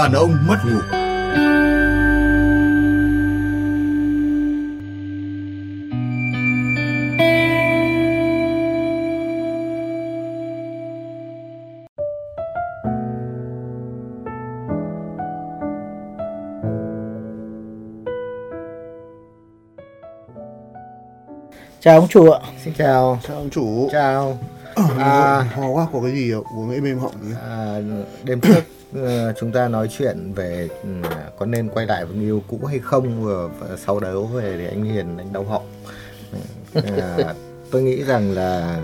Đàn ông mất ngủ Chào ông chủ ạ. Xin chào. Chào ông chủ. Chào. À, ho quá có cái gì ạ? Uống êm êm họng? À, đêm trước ờ, chúng ta nói chuyện về ừ, có nên quay lại với người yêu cũ hay không và sau đó về thì anh Hiền anh đau họng. À, tôi nghĩ rằng là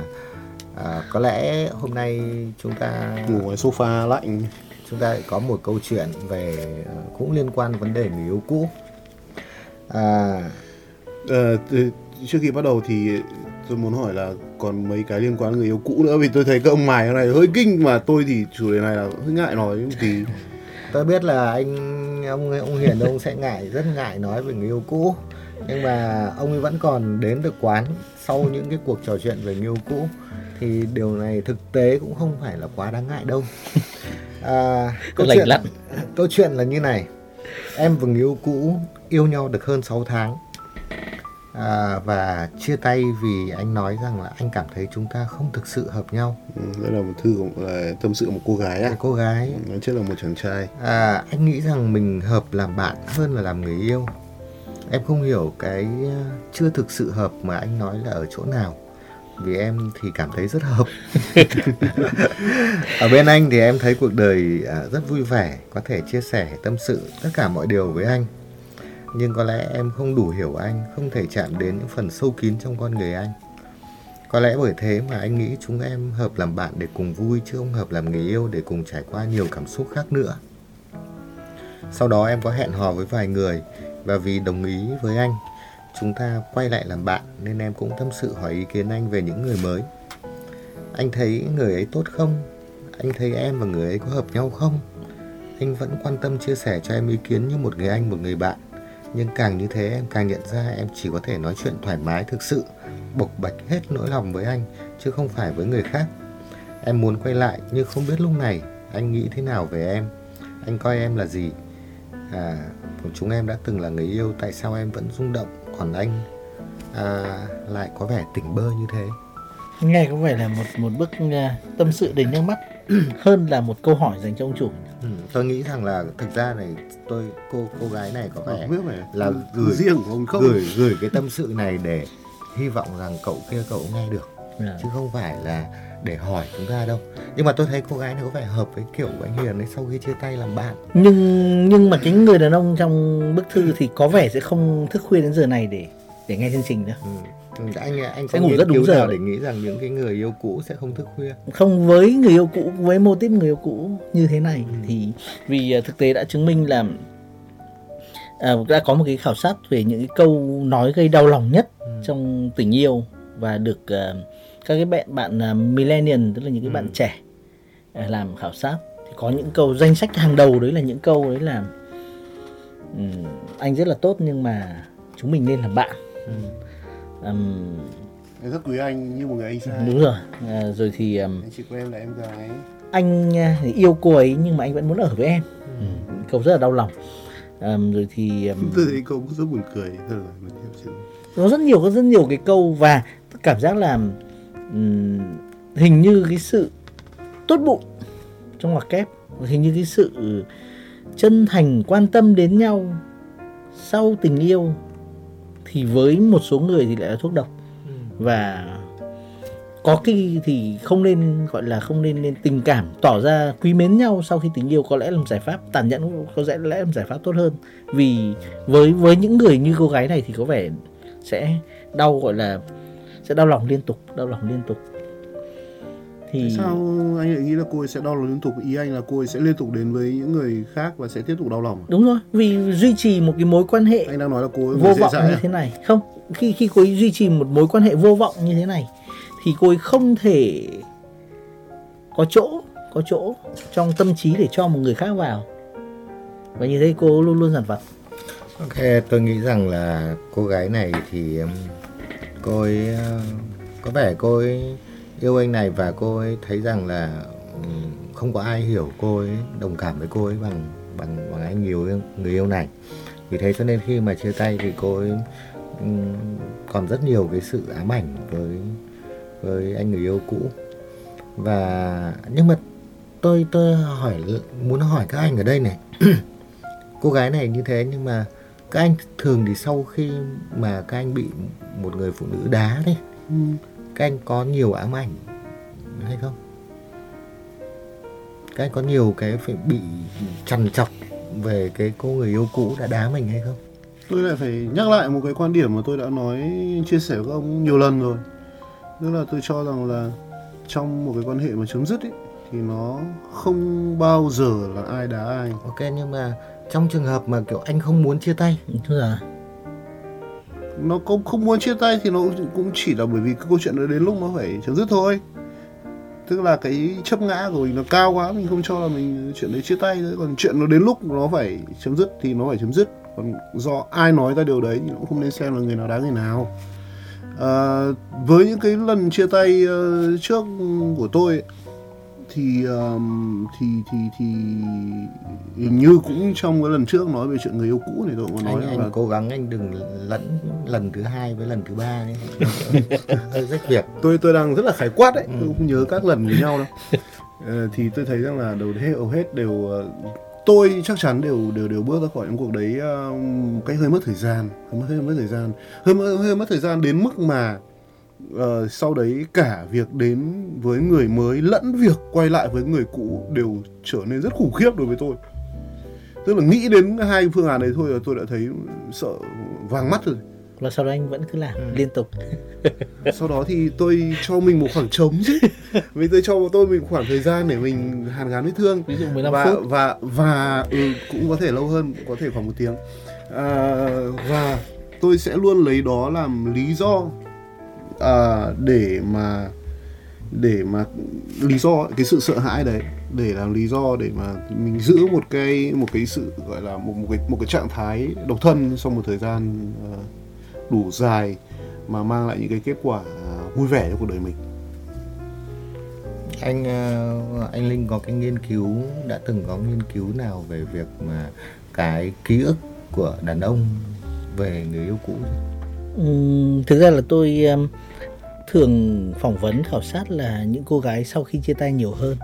à, có lẽ hôm nay chúng ta Ngủ ngoài sofa lạnh. chúng ta lại có một câu chuyện về ờ, cũng liên quan vấn đề người yêu cũ. À, Ờ, từ- trước khi bắt đầu thì tôi muốn hỏi là còn mấy cái liên quan đến người yêu cũ nữa vì tôi thấy các ông mài này hơi kinh mà tôi thì chủ đề này là hơi ngại nói một tí. tôi biết là anh ông ông Hiền ông sẽ ngại rất ngại nói về người yêu cũ nhưng mà ông ấy vẫn còn đến được quán sau những cái cuộc trò chuyện về người yêu cũ thì điều này thực tế cũng không phải là quá đáng ngại đâu à, câu Lành chuyện lặn. câu chuyện là như này em và người yêu cũ yêu nhau được hơn 6 tháng à, và chia tay vì anh nói rằng là anh cảm thấy chúng ta không thực sự hợp nhau Ừ, đây là một thư của là tâm sự một cô gái á. cô gái Nói trước là một chàng trai. À, anh nghĩ rằng mình hợp làm bạn hơn là làm người yêu. Em không hiểu cái ờ, chưa thực sự hợp mà anh nói là ở chỗ nào. Vì em thì cảm thấy rất hợp. ở bên anh thì em thấy cuộc đời à, rất vui vẻ, có thể chia sẻ tâm sự tất cả mọi điều với anh. Nhưng có lẽ em không đủ hiểu anh, không thể chạm đến những phần sâu kín trong con người anh. Có lẽ bởi thế mà anh nghĩ chúng em hợp làm bạn để cùng vui chứ không hợp làm người yêu để cùng trải qua nhiều cảm xúc khác nữa. Sau đó em có hẹn hò với vài người và vì đồng ý với anh, chúng ta quay lại làm bạn nên em cũng tâm sự hỏi ý kiến anh về những người mới. Anh thấy người ấy tốt không? Anh thấy em và người ấy có hợp nhau không? Anh vẫn quan tâm chia sẻ cho em ý kiến như một người anh, một người bạn. Nhưng càng như thế em càng nhận ra em chỉ có thể nói chuyện thoải mái thực sự, bộc bạch hết nỗi lòng với anh, chứ không phải với người khác. Em muốn quay lại nhưng không biết lúc này anh nghĩ thế nào về em. Anh coi em là gì? À, chúng em đã từng là người yêu, tại sao em vẫn rung động, còn anh à, lại có vẻ tỉnh bơ như thế? Nghe có vẻ là một một bức à, tâm sự đầy nước mắt hơn là một câu hỏi dành cho ông chủ. Ừ, tôi nghĩ rằng là thực ra này tôi cô cô gái này có vẻ Không biết phải là thư gửi riêng của ông không? gửi gửi cái tâm sự này để hy vọng rằng cậu kia cậu nghe được Dạ. chứ không phải là để hỏi chúng ta đâu nhưng mà tôi thấy cô gái này có vẻ hợp với kiểu của anh Hiền ấy sau khi chia tay làm bạn Nhưng nhưng mà cái người đàn ông trong bức thư thì có vẻ sẽ không thức khuya đến giờ này để để nghe chương trình nữa. ừ. Ừ, anh anh Sẽ ngủ rất đúng giờ. để nghĩ rằng những cái người yêu cũ sẽ không thức khuya? Không với người yêu cũ với mô típ người yêu cũ như thế này thì vì à, thực tế đã chứng minh là à, đã có một cái khảo sát về những cái câu nói gây đau lòng nhất trong tình yêu và được à, các cái bạn bạn à, millennial tức là những cái bạn trẻ à, làm khảo sát. Thì có những câu danh sách hàng đầu đấy là những câu đấy là ừm, anh rất là tốt nhưng mà chúng mình nên làm bạn. Ừm, Em rất quý anh như một người anh trai. đúng rồi à, rồi thì ừm, Anh chỉ của em là em gái. anh thì yêu cô ấy nhưng mà anh vẫn muốn ở với em câu rất là đau lòng Ừm, rồi thì ừm, Tôi thấy câu rất buồn cười. Thôi rồi, mình tiếp chuyện. có rất nhiều có rất nhiều cái câu và cảm giác là ừm, hình như cái sự tốt bụng trong ngoặc kép hình như cái sự chân thành quan tâm đến nhau sau tình yêu thì với một số người thì lại là thuốc độc. Và có khi thì không nên gọi là không nên nên tình cảm tỏ ra quý mến nhau sau khi tình yêu có lẽ là một giải pháp tàn nhẫn có lẽ là một giải pháp tốt hơn. Vì với với những người như cô gái này thì có vẻ sẽ đau gọi là sẽ đau lòng liên tục đau lòng liên tục thì Tại sao anh lại nghĩ là cô ấy sẽ đau lòng liên tục? Ý anh là cô ấy sẽ liên tục đến với những người khác và sẽ tiếp tục đau lòng. à? đúng rồi vì duy trì một cái mối quan hệ Anh đang nói là cô ấy vô vọng như à? thế này không khi khi cô ấy duy trì một mối quan hệ vô vọng như thế này thì cô ấy không thể có chỗ có chỗ trong tâm trí để cho một người khác vào và như thế cô luôn luôn dằn vặt Ok, tôi nghĩ rằng là cô gái này thì um, cô ấy uh, có vẻ cô ấy yêu anh này và cô ấy thấy rằng là ừ, không có ai hiểu cô ấy, đồng cảm với cô ấy bằng bằng bằng anh nhiều người yêu này. Vì thế cho nên khi mà chia tay thì cô ấy ừ, còn rất nhiều cái sự ám ảnh với với anh người yêu cũ. Và, nhưng mà tôi tôi hỏi, muốn hỏi các anh ở đây này. Cô gái này như thế nhưng mà các anh thường thì sau khi mà các anh bị một người phụ nữ đá đấy ừ các anh có nhiều ám ảnh hay không? Các anh có nhiều cái phải bị trằn trọc về cái cô người yêu cũ đã đá mình hay không? Tôi lại phải nhắc lại một cái quan điểm mà tôi đã nói chia sẻ với ông nhiều lần rồi. Tức là tôi cho rằng là trong một cái quan hệ mà chấm dứt ấy thì nó không bao giờ là ai đá ai. Ok nhưng mà trong trường hợp mà kiểu anh không muốn chia tay thôi à nó không không muốn chia tay thì nó cũng chỉ là bởi vì cái câu chuyện đó đến lúc nó phải chấm dứt thôi. Tức là cái chấp ngã của mình nó cao quá mình không cho là mình chuyện đấy chia tay nữa còn chuyện nó đến lúc nó phải chấm dứt thì nó phải chấm dứt. Còn do ai nói ra điều đấy thì nó cũng không nên xem là người nào đáng người nào. À, với những cái lần chia tay uh, trước của tôi thì um, thì thì thì hình như cũng trong cái lần trước nói về chuyện người yêu cũ này tôi có nói anh, anh là cố gắng anh đừng lẫn lần thứ hai với lần thứ ba đấy rách việc. Tôi tôi đang rất là khái quát đấy ừ. tôi không nhớ các lần với nhau đâu. Ờ, thì tôi thấy rằng là đầu hết hầu hết đều ờ, tôi chắc chắn đều đều đều bước ra khỏi những cuộc đấy uh, cái hơi mất thời gian hơi mất hơi mất thời gian. Hơi hơi mất thời gian đến mức mà uh, sau đấy cả việc đến với người mới lẫn việc quay lại với người cũ đều trở nên rất khủng khiếp đối với tôi. Tức là nghĩ đến hai phương án đấy thôi là tôi đã thấy sợ vàng mắt rồi. Và sau đó anh vẫn cứ làm ừ. liên tục. Sau đó thì tôi cho mình một khoảng trống chứ. Vì tôi cho tôi mình khoảng thời gian để mình hàn gắn vết thương. Ví dụ 15 và, phút. và và ừ, cũng có thể lâu hơn có thể khoảng một tiếng. À, và tôi sẽ luôn lấy đó làm lý do à, để mà để mà lý do cái sự sợ hãi đấy để làm lý do để mà mình giữ một cái một cái sự gọi là một một cái một cái trạng thái độc thân sau một thời gian uh, đủ dài mà mang lại những cái kết quả uh, vui vẻ cho cuộc đời mình. Anh uh, anh Linh có cái nghiên cứu đã từng có nghiên cứu nào về việc mà cái ký ức của đàn ông về người yêu cũ uhm, thực ra là tôi um, thường phỏng vấn khảo sát là những cô gái sau khi chia tay nhiều hơn.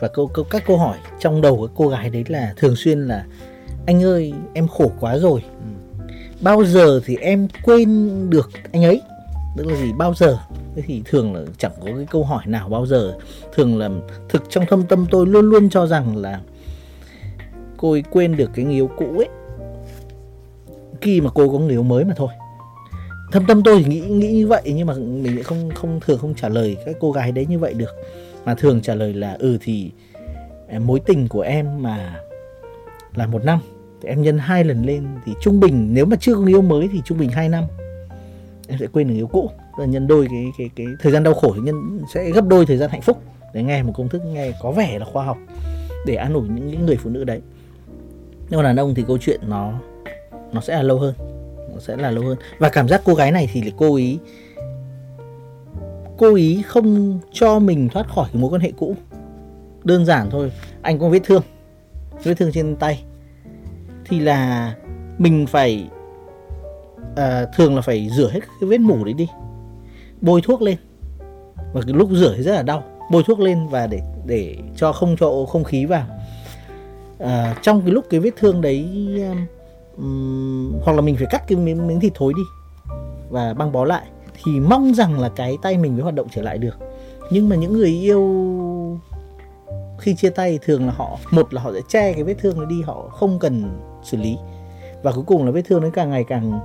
Và câu, câu các câu hỏi trong đầu các cô gái đấy là thường xuyên là anh ơi em khổ quá rồi. Ừ. bao giờ thì em quên được anh ấy? Tức là gì? Bao giờ? Thế thì thường là chẳng có cái câu hỏi nào bao giờ. Thường là thực trong thâm tâm tôi luôn luôn cho rằng là cô ấy quên được cái người yêu cũ ấy. Khi mà cô có người yêu mới mà thôi thâm tâm tôi thì nghĩ nghĩ như vậy nhưng mà mình không không thường không trả lời các cô gái đấy như vậy được. Mà thường trả lời là ừ thì à, mối tình của em mà là một năm thì em nhân hai lần lên thì trung bình nếu mà chưa có người yêu mới thì trung bình 2 năm. Em sẽ quên người yêu cũ là nhân đôi cái cái cái thời gian đau khổ thì nhân sẽ gấp đôi thời gian hạnh phúc. Để nghe một công thức nghe có vẻ là khoa học để an ủi những, những người phụ nữ đấy. Nhưng mà đàn ông thì câu chuyện nó nó sẽ là lâu hơn sẽ là lâu hơn. Và cảm giác cô gái này thì là cô ý cô ý không cho mình thoát khỏi cái mối quan hệ cũ. Đơn giản thôi anh có vết thương vết thương trên tay. Thì là mình phải à, thường là phải rửa hết cái vết mủ đấy đi. Bôi thuốc lên. Và cái lúc rửa thì rất là đau. Bôi thuốc lên và để để cho không cho không khí vào. À, trong cái lúc cái vết thương đấy um, hoặc là mình phải cắt cái miếng, miếng thịt thối đi và băng bó lại. Thì mong rằng là cái tay mình mới hoạt động trở lại được. Nhưng mà những người yêu khi chia tay thường là họ một là họ sẽ che cái vết thương nó đi họ không cần xử lý. Và cuối cùng là vết thương nó càng ngày càng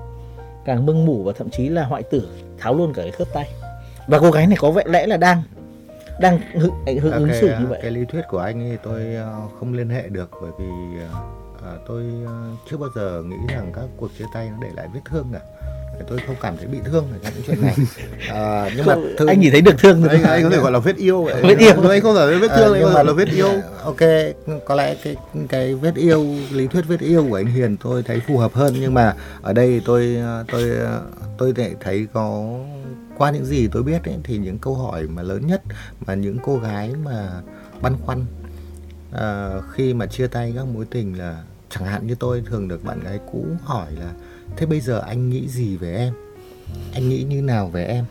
càng mưng mủ và thậm chí là hoại tử tháo luôn cả cái khớp tay. Và cô gái này có vẻ lẽ là đang đang hưởng, hưởng ứng xử như vậy. cái lý thuyết của anh ấy tôi ờ, không liên hệ được bởi vì ờ, tôi ờ, chưa bao giờ nghĩ rằng các cuộc chia tay nó để lại vết thương cả. Tôi không cảm thấy bị thương ở những chuyện này. À, nhưng mà thương... anh chỉ thấy được thương anh, anh có thể gọi là vết yêu. Vậy vết yêu. Anh không phải vết thương à, anh gọi là vết yêu. Ok có lẽ cái cái vết yêu lý thuyết vết yêu của anh Hiền tôi thấy phù hợp hơn. Nhưng mà ở đây tôi tôi tôi thể thấy có qua những gì tôi biết ấy, thì những câu hỏi mà lớn nhất mà những cô gái mà băn khoăn à, khi mà chia tay các mối tình là chẳng hạn như tôi thường được bạn gái cũ hỏi là thế bây giờ anh nghĩ gì về em? Anh nghĩ như nào về em?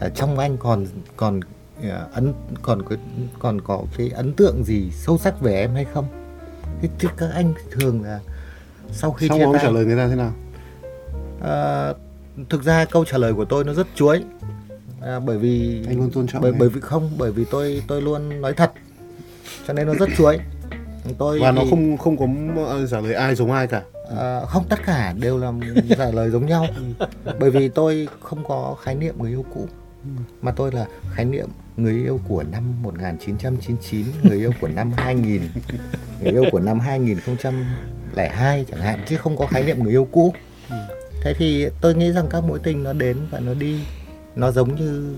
À, trong anh còn còn à, ấn còn có còn có cái ấn tượng gì sâu sắc về em hay không? Thế, thế các anh thường là sau khi Xong chia ông tay trả lời người ta thế nào? à, thực ra câu trả lời của tôi nó rất chuối. À, bởi vì Anh luôn tôn trọng bởi em. bởi vì không bởi vì tôi tôi luôn nói thật. Cho nên nó rất chuối tôi Và nó thì- không không có ờ, trả lời ai giống ai cả. À, không tất cả đều là trả lời giống nhau. Bởi vì tôi không có khái niệm người yêu cũ mà tôi là khái niệm người yêu của năm 1999 người yêu của năm 2000 người yêu của năm 2002 chẳng hạn chứ không có khái niệm người yêu cũ. Thế thì tôi nghĩ rằng các mối tình nó đến và nó đi nó giống như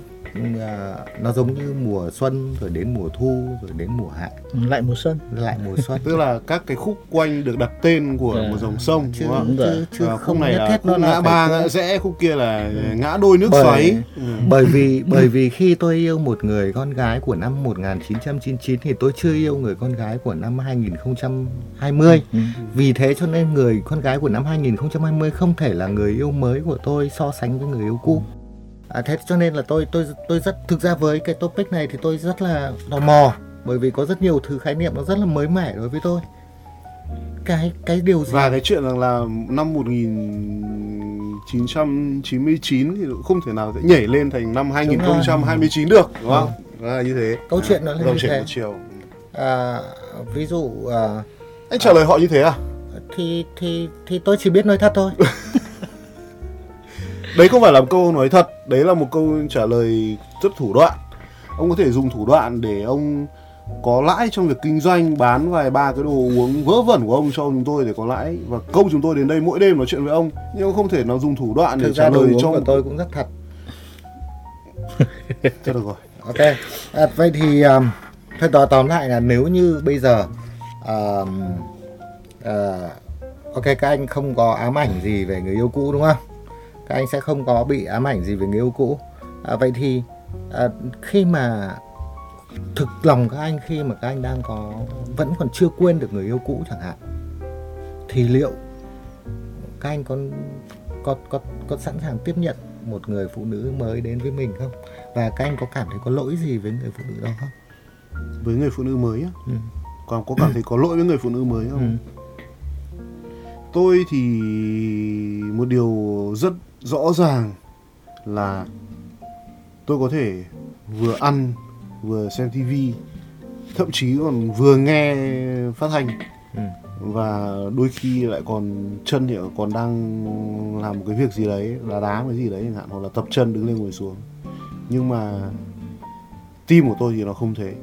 nó giống như mùa xuân rồi đến mùa thu rồi đến mùa hạ Ừ, lại mùa xuân lại mùa xuân Tức là các cái khúc quanh được đặt tên của Dạ. một dòng sông chứ, đúng không? Chứ, chứ khúc không này nhất là thiết nó khúc là ngã ba ngã rẽ khúc kia là ngã đôi nước Bởi- xoáy ừ. bởi vì bởi vì khi tôi yêu một người con gái của năm 1999 thì tôi chưa yêu người con gái của năm 2020 Ừ. vì thế cho nên người con gái của năm 2020 không thể là người yêu mới của tôi so sánh với người yêu cũ à, thế cho nên là tôi tôi tôi rất thực ra với cái topic này thì tôi rất là tò mò bởi vì có rất nhiều thứ khái niệm nó rất là mới mẻ đối với tôi cái cái điều gì Và cái chuyện rằng là năm 1999 thì cũng không thể nào sẽ nhảy lên thành năm 2029 được đúng không? Là như thế. câu chuyện nó là Dòng như thế chiều. à, ví dụ à, Anh trả lời họ như thế à? thì thì thì tôi chỉ biết nói thật thôi Đấy không phải là một câu nói thật, đấy là một câu trả lời rất thủ đoạn. Ông có thể dùng thủ đoạn để ông có lãi trong việc kinh doanh bán vài ba cái đồ uống vớ vẩn của ông cho chúng tôi để có lãi. Và câu chúng tôi đến đây mỗi đêm nói chuyện với ông nhưng ông không thể nào dùng thủ đoạn để thực trả ra đồ lời cho của tôi cũng rất thật. Thế được rồi. Ok. À, vậy thì um, thôi tóm tóm lại là nếu như bây giờ um, uh, ok các anh không có ám ảnh gì về người yêu cũ đúng không các anh sẽ không có bị ám ảnh gì về người yêu cũ. À, vậy thì à, khi mà thực lòng các anh khi mà các anh đang có vẫn còn chưa quên được người yêu cũ chẳng hạn thì liệu các anh có có có có sẵn sàng tiếp nhận một người phụ nữ mới đến với mình không? Và các anh có cảm thấy có lỗi gì với người phụ nữ đó không? Với người phụ nữ mới á? Ừ. còn có cảm thấy có lỗi với người phụ nữ mới không? Ừ. tôi thì một điều rất rõ ràng là tôi có thể vừa ăn vừa xem tivi thậm chí còn vừa nghe phát thanh Ừ. và đôi khi lại còn chân thì còn đang làm một cái việc gì đấy đá đá cái gì đấy chẳng hạn hoặc là tập chân đứng lên ngồi xuống. Nhưng mà tim của tôi thì nó không thế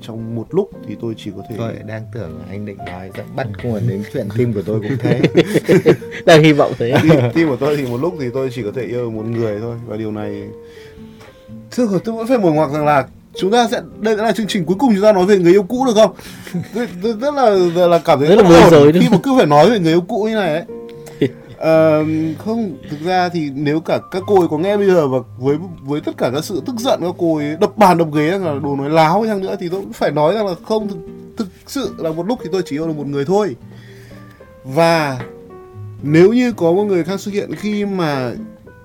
trong một lúc thì tôi chỉ có thể tôi đang tưởng anh định nói dẫn bắt nguồn đến chuyện tim của tôi cũng thế. Đang hy vọng thế. Tim, tim của tôi thì một lúc thì tôi chỉ có thể yêu một người thôi. Và điều này thưa tôi vẫn phải mở ngoặc rằng là chúng ta sẽ đây đã là chương trình cuối cùng chúng ta nói về người yêu cũ được không? Tôi, tôi rất là là cảm thấy Rất là ổn khi mà cứ phải nói về người yêu cũ như này ấy Ờ, không thực ra thì nếu cả các cô ấy có nghe bây giờ và với với tất cả các sự tức giận các cô ấy đập bàn đập ghế là đồ nói láo chăng nữa thì tôi cũng phải nói rằng là không thực, thực sự là một lúc thì tôi chỉ yêu được một người thôi. Và nếu như có một người khác xuất hiện khi mà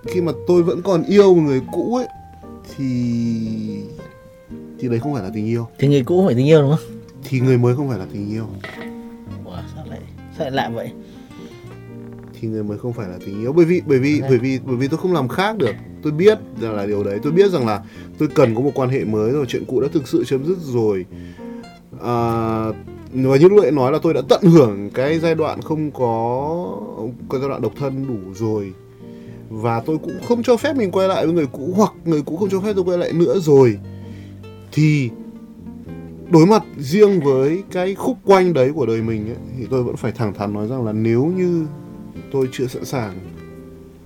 khi mà tôi vẫn còn yêu một người cũ ấy thì thì đấy không phải là tình yêu. Thì người cũ không phải tình yêu đúng không? Thì người mới không phải là tình yêu. Ủa, sao lại sao lại lạ vậy thì người mới không phải là tình yêu. Bởi vì bởi vì Ok. bởi vì bởi vì tôi không làm khác được. Tôi biết rằng là điều đấy. Tôi biết rằng là tôi cần có một quan hệ mới rồi. Chuyện cũ đã thực sự chấm dứt rồi. À, và như lúc nãy nói là tôi đã tận hưởng cái giai đoạn không có cái giai đoạn độc thân đủ rồi. Và tôi cũng không cho phép mình quay lại với người cũ hoặc người cũ không cho phép tôi quay lại nữa rồi. Thì đối mặt riêng với cái khúc quanh đấy của đời mình ấy, thì tôi vẫn phải thẳng thắn nói rằng là nếu như tôi chưa sẵn sàng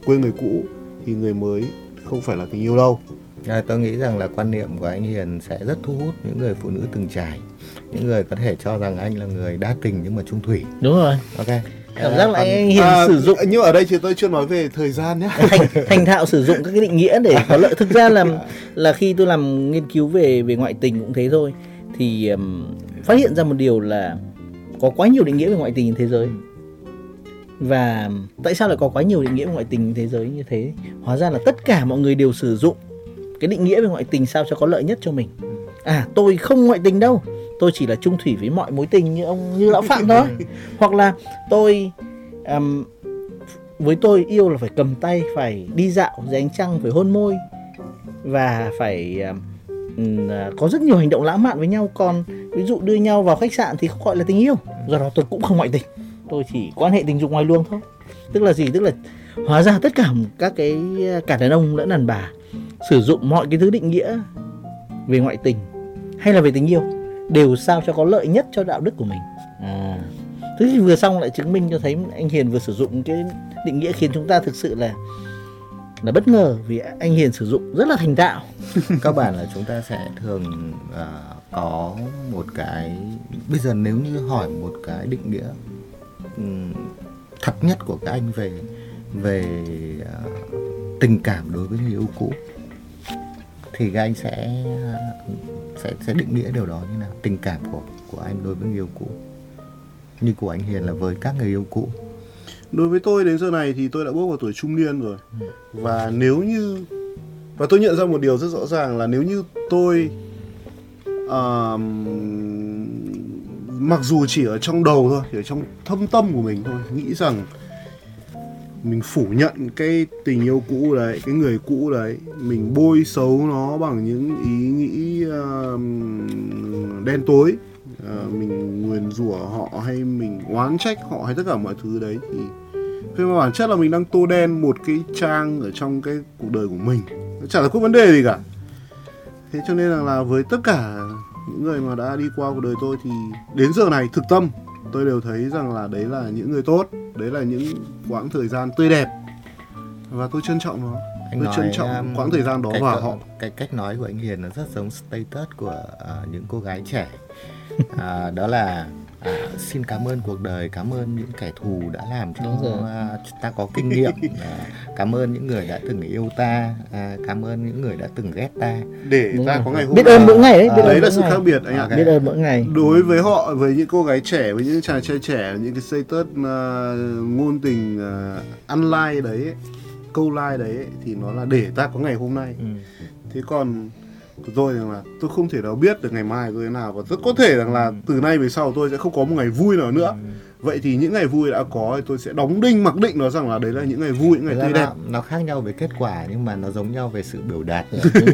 quên người cũ thì người mới không phải là tình yêu đâu. À, tôi nghĩ rằng là quan niệm của anh Hiền sẽ rất thu hút những người phụ nữ từng trải những người có thể cho rằng anh là người đa tình nhưng mà trung thủy. Đúng rồi. Ok. Cảm giác là còn- anh hiền À, sử dụng nhưng ở đây thì tôi chưa nói về thời gian nhé thành thành thạo sử dụng các cái định nghĩa để có lợi. Thực ra là là khi tôi làm nghiên cứu về về ngoại tình cũng thế thôi thì um, phát hiện ra một điều là có quá nhiều định nghĩa về ngoại tình trên thế giới và tại sao lại có quá nhiều định nghĩa về ngoại tình thế giới như thế? Hóa ra là tất cả mọi người đều sử dụng cái định nghĩa về ngoại tình sao cho có lợi nhất cho mình. À tôi không ngoại tình đâu. Tôi chỉ là trung thủy với mọi mối tình như ông như lão phạm thôi. Hoặc là tôi um, với tôi yêu là phải cầm tay phải đi dạo dưới ánh trăng phải hôn môi. Và phải um, có rất nhiều hành động lãng mạn với nhau. Còn ví dụ đưa nhau vào khách sạn thì không gọi là tình yêu. Do đó tôi cũng không ngoại tình tôi chỉ quan hệ tình dục ngoài luồng thôi. Tức là gì? Tức là hóa ra tất cả các cái à, cả đàn ông lẫn đàn bà sử dụng mọi cái thứ định nghĩa về ngoại tình hay là về tình yêu đều sao cho có lợi nhất cho đạo đức của mình. À. Thế thì vừa xong lại chứng minh cho thấy anh Hiền vừa sử dụng cái định nghĩa khiến chúng ta thực sự là là bất ngờ vì anh Hiền sử dụng rất là thành tạo. các bạn là chúng ta sẽ thường uh, có một cái bây giờ nếu như hỏi một cái định nghĩa thật nhất của các anh về về uh, tình cảm đối với người yêu cũ thì các anh sẽ sẽ sẽ định nghĩa điều đó như nào? Tình cảm của của anh đối với người yêu cũ. Như của anh Hiền là với các người yêu cũ. Đối với tôi đến giờ này thì tôi đã bước vào tuổi trung niên rồi. Và nếu như và tôi nhận ra một điều rất rõ ràng là nếu như tôi uh, mặc dù chỉ ở trong đầu thôi chỉ ở trong thâm tâm của mình thôi nghĩ rằng mình phủ nhận cái tình yêu cũ đấy cái người cũ đấy mình bôi xấu nó bằng những ý nghĩ uh, đen tối uh, mình nguyền rủa họ hay mình oán trách họ hay tất cả mọi thứ đấy thì thế mà bản chất là mình đang tô đen một cái trang ở trong cái cuộc đời của mình. Nó chẳng là có vấn đề gì cả. Thế cho nên là, là với tất cả những người mà đã đi qua cuộc đời tôi thì đến giờ này thực tâm tôi đều thấy rằng là đấy là những người tốt đấy là những quãng thời gian tươi đẹp. Và tôi trân trọng nó. Anh tôi trân trọng um, quãng thời gian đó và họ. cái cách nói của anh Hiền nó rất giống status của uh, những cô gái trẻ. Uh, đó là à, xin cảm ơn cuộc đời cảm ơn những kẻ thù đã làm cho à, ta có kinh nghiệm à, cảm ơn những người đã từng yêu ta à, cảm ơn những người đã từng ghét ta để Đúng ta rồi. có ngày hôm biết ơn mỗi ngày đấy biết à, đấy là sự ngày. khác biệt anh ạ okay. biết ơn mỗi ngày đối với họ với những cô gái trẻ với những chàng trai trẻ những cái status uh, ngôn tình uh, ăn like đấy câu like đấy thì nó là để ta có ngày hôm nay ừ. thế còn của tôi rằng là tôi không thể nào biết được ngày mai tôi thế nào và rất có thể rằng là ừ. từ nay về sau tôi sẽ không có một ngày vui nào nữa. Ừ. vậy thì những ngày vui đã có thì tôi sẽ đóng đinh mặc định nó rằng là đấy là những ngày vui những ngày tươi đẹp. nó khác nhau về kết quả nhưng mà nó giống nhau về sự biểu đạt.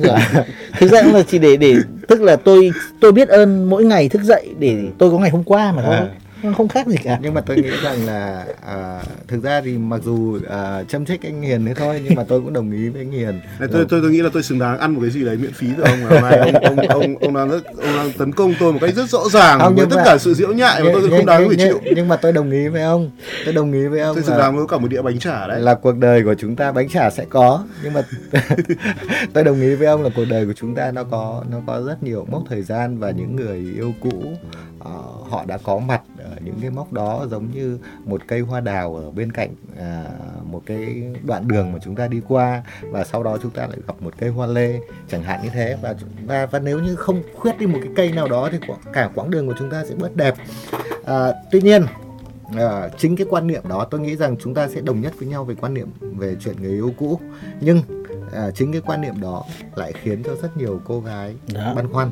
Rồi. Thực ra là chỉ để để tức là tôi tôi biết ơn mỗi ngày thức dậy để tôi có ngày hôm qua mà thôi. à không khác gì cả. Nhưng mà tôi nghĩ rằng là à, thực ra thì mặc dù à, châm trích anh Hiền thế thôi nhưng mà tôi cũng đồng ý với anh Hiền. Tôi, tôi tôi nghĩ là tôi xứng đáng ăn một cái gì đấy miễn phí từ ông hôm nay. Ông ông ông ông đang rất ông đang tấn công tôi một cách rất rõ ràng không, với tất mà, cả sự diễu nhại mà tôi không đáng phải chịu. nhưng mà tôi đồng ý với ông. Tôi đồng ý với ông tôi xứng đáng với cả một đĩa bánh chả đấy. là cuộc đời của chúng ta bánh chả sẽ có. Nhưng mà tôi đồng ý với ông là cuộc đời của chúng ta nó có nó có rất nhiều mốc thời gian và những người yêu cũ uh, họ đã có mặt ở những cái mốc đó giống như một cây hoa đào ở bên cạnh à, một cái đoạn đường mà chúng ta đi qua và sau đó chúng ta lại gặp một cây hoa lê chẳng hạn như thế. Và và và nếu như không khuyết đi một cái cây nào đó thì cả quãng đường của chúng ta sẽ bớt đẹp. À, tuy nhiên à, chính cái quan niệm đó tôi nghĩ rằng chúng ta sẽ đồng nhất với nhau về quan niệm về chuyện người yêu cũ. Nhưng à, chính cái quan niệm đó lại khiến cho rất nhiều cô gái đó. băn khoăn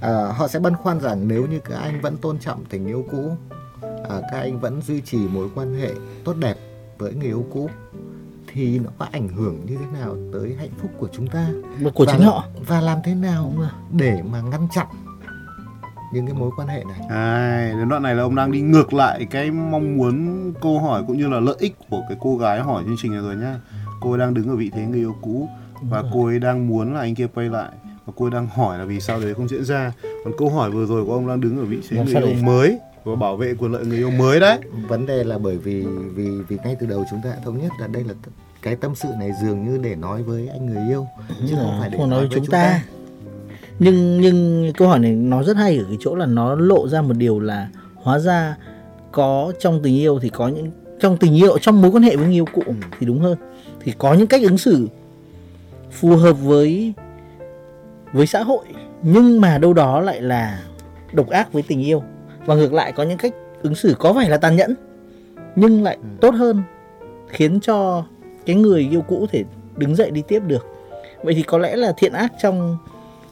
à, họ sẽ băn khoăn rằng nếu như các anh vẫn tôn trọng tình yêu cũ à, các anh vẫn duy trì mối quan hệ tốt đẹp với người yêu cũ thì nó có ảnh hưởng như thế nào tới hạnh phúc của chúng ta của và, chính họ và làm thế nào để mà ngăn chặn những cái mối quan hệ này. À, đến đoạn này là ông đang đi ngược lại cái mong muốn câu hỏi cũng như là lợi ích của cái cô gái hỏi chương trình này rồi nhá. Cô ấy đang đứng ở vị thế người yêu cũ và cô ấy đang muốn là anh kia quay lại và cô ấy đang hỏi là vì sao đấy không diễn ra. Còn câu hỏi vừa rồi của ông đang đứng ở vị thế người yêu mới và bảo vệ quyền lợi người yêu mới đấy vấn đề là bởi vì vì vì ngay từ đầu chúng ta đã thống nhất là đây là cái tâm sự này dường như để nói với anh người yêu chứ không phải để nói, nói với chúng, chúng ta. ta nhưng nhưng câu hỏi này nó rất hay ở cái chỗ là nó lộ ra một điều là hóa ra có trong tình yêu thì có những trong tình yêu trong mối quan hệ với người yêu cũ ừ. thì đúng hơn thì có những cách ứng xử phù hợp với với xã hội nhưng mà đâu đó lại là độc ác với tình yêu. Và ngược lại có những cách ứng xử có vẻ là tàn nhẫn nhưng lại Ừ. tốt hơn khiến cho cái người yêu cũ thể đứng dậy đi tiếp được. Vậy thì có lẽ là thiện ác trong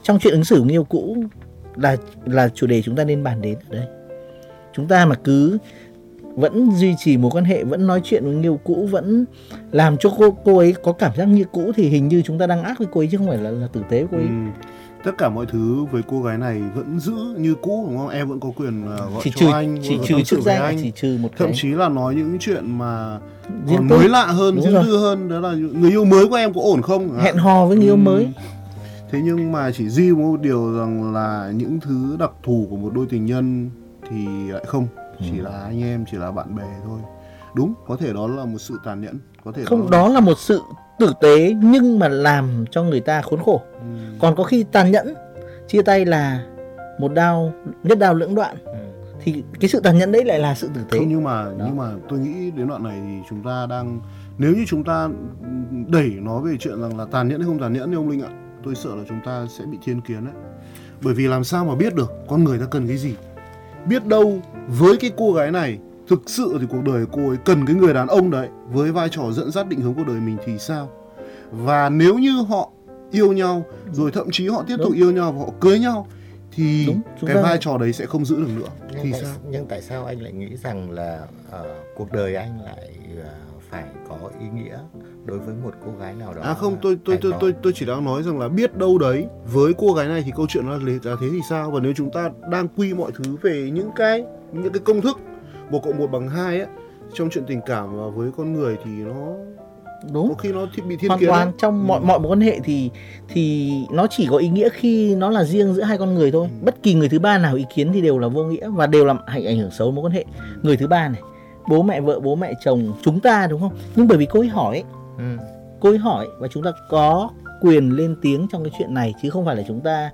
trong chuyện ứng xử người yêu cũ là là chủ đề chúng ta nên bàn đến ở đây. Chúng ta mà cứ vẫn duy trì mối quan hệ vẫn nói chuyện với người yêu cũ vẫn làm cho cô cô ấy có cảm giác như cũ thì hình như chúng ta đang ác với cô ấy chứ không phải là, là tử tế với cô ấy. Ừ. tất cả mọi thứ với cô gái này vẫn giữ như cũ đúng không? Em vẫn có quyền uh, gọi chỉ cho trừ anh chỉ trừ chức danh anh. chỉ trừ một thậm cái. chí là nói những chuyện mà riêng còn mới lạ hơn riêng tư hơn đó là người yêu mới của em có ổn không? Hẹn hò với người yêu Ừ. mới. Thế nhưng mà chỉ duy một điều rằng là những thứ đặc thù của một đôi tình nhân thì lại không chỉ là anh em chỉ là bạn bè thôi đúng có thể đó là một sự tàn nhẫn có thể không đó là một sự tử tế nhưng mà làm cho người ta khốn khổ Ừ. còn có khi tàn nhẫn chia tay là một đao nhất đao lưỡng đoạn thì cái sự tàn nhẫn đấy lại là sự tử tế Không nhưng mà Đó. nhưng mà tôi nghĩ đến đoạn này thì chúng ta đang nếu như chúng ta đẩy nó về chuyện rằng là tàn nhẫn hay không tàn nhẫn thì ông Linh ạ, tôi sợ là chúng ta sẽ bị thiên kiến đấy. Bởi vì làm sao mà biết được con người ta cần cái gì? Biết đâu với cái cô gái này thực sự thì cuộc đời cô ấy cần cái người đàn ông đấy với vai trò dẫn dắt định hướng cuộc đời mình thì sao? Và nếu như họ yêu nhau rồi thậm chí họ tiếp tục Đúng. yêu nhau và họ cưới nhau thì Đúng, cái ta- vai trò đấy sẽ không giữ được nữa. nhưng Thì tại, sao? nhưng tại sao anh lại nghĩ rằng là ờ, cuộc đời anh lại ờ, phải có ý nghĩa đối với một cô gái nào đó À không, tôi tôi tôi tôi tôi chỉ đang nói rằng là biết đâu đấy với cô gái này thì câu chuyện nó là là thế thì sao và nếu chúng ta đang quy mọi thứ về những cái những cái công thức một cộng một bằng hai á trong chuyện tình cảm và với con người thì nó đúng có khi nó thi- bị thiên hoàn kiến toàn đấy. trong mọi Ừ. mọi mối quan hệ thì thì nó chỉ có ý nghĩa khi nó là riêng giữa hai con người thôi Ừ. bất kỳ người thứ ba nào ý kiến thì đều là vô nghĩa và đều làm ảnh ảnh hưởng xấu mối quan hệ người thứ ba này bố mẹ vợ bố mẹ chồng chúng ta đúng không? Nhưng bởi vì cô ấy hỏi ấy, Ừ. cô ấy hỏi và chúng ta có quyền lên tiếng trong cái chuyện này chứ không phải là chúng ta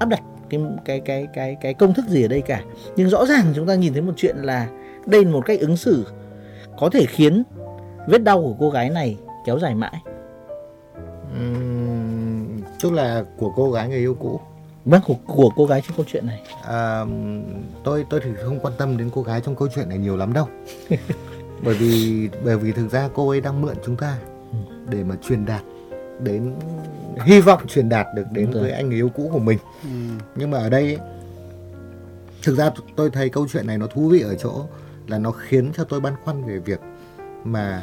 áp đặt cái cái cái cái cái công thức gì ở đây cả. Nhưng rõ ràng chúng ta nhìn thấy một chuyện là đây là một cách ứng xử có thể khiến vết đau của cô gái này kéo dài mãi. Ừm, tức là của cô gái người yêu cũ vâng của, của cô gái trong câu chuyện này. À, tôi tôi thì không quan tâm đến cô gái trong câu chuyện này nhiều lắm đâu. Bởi vì bởi vì thực ra cô ấy đang mượn chúng ta để mà truyền đạt đến hy vọng truyền đạt được đến với anh người yêu cũ của mình. Ừ. nhưng mà ở đây thực ra tôi thấy câu chuyện này nó thú vị ở chỗ là nó khiến cho tôi băn khoăn về việc mà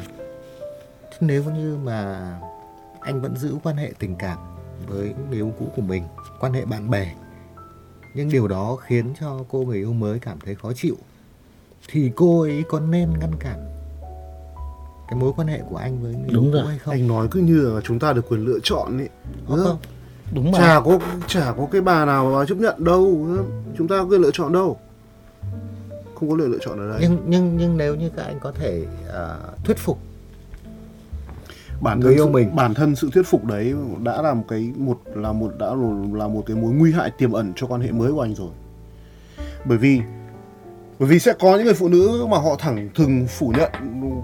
nếu như mà anh vẫn giữ quan hệ tình cảm với người yêu cũ của mình quan hệ bạn bè nhưng điều đó khiến cho cô người yêu mới cảm thấy khó chịu thì cô ấy có nên ngăn cản cái mối quan hệ của anh với người Đúng yêu cũ rồi. hay không Anh nói cứ như là chúng ta được quyền lựa chọn ấy. Ừ. không đúng mà Chả có chả có cái bà nào mà chấp nhận đâu. Chúng ta có quyền lựa chọn đâu. Không có quyền lựa chọn ở đây. nhưng nhưng nhưng nếu như các anh có thể à, thuyết phục bản người thân yêu sự, mình. bản thân sự thuyết phục đấy đã là một cái một là một đã là một cái mối nguy hại tiềm ẩn cho quan hệ mới của anh rồi. Bởi vì bởi vì sẽ có những người phụ nữ mà họ thẳng thừng phủ nhận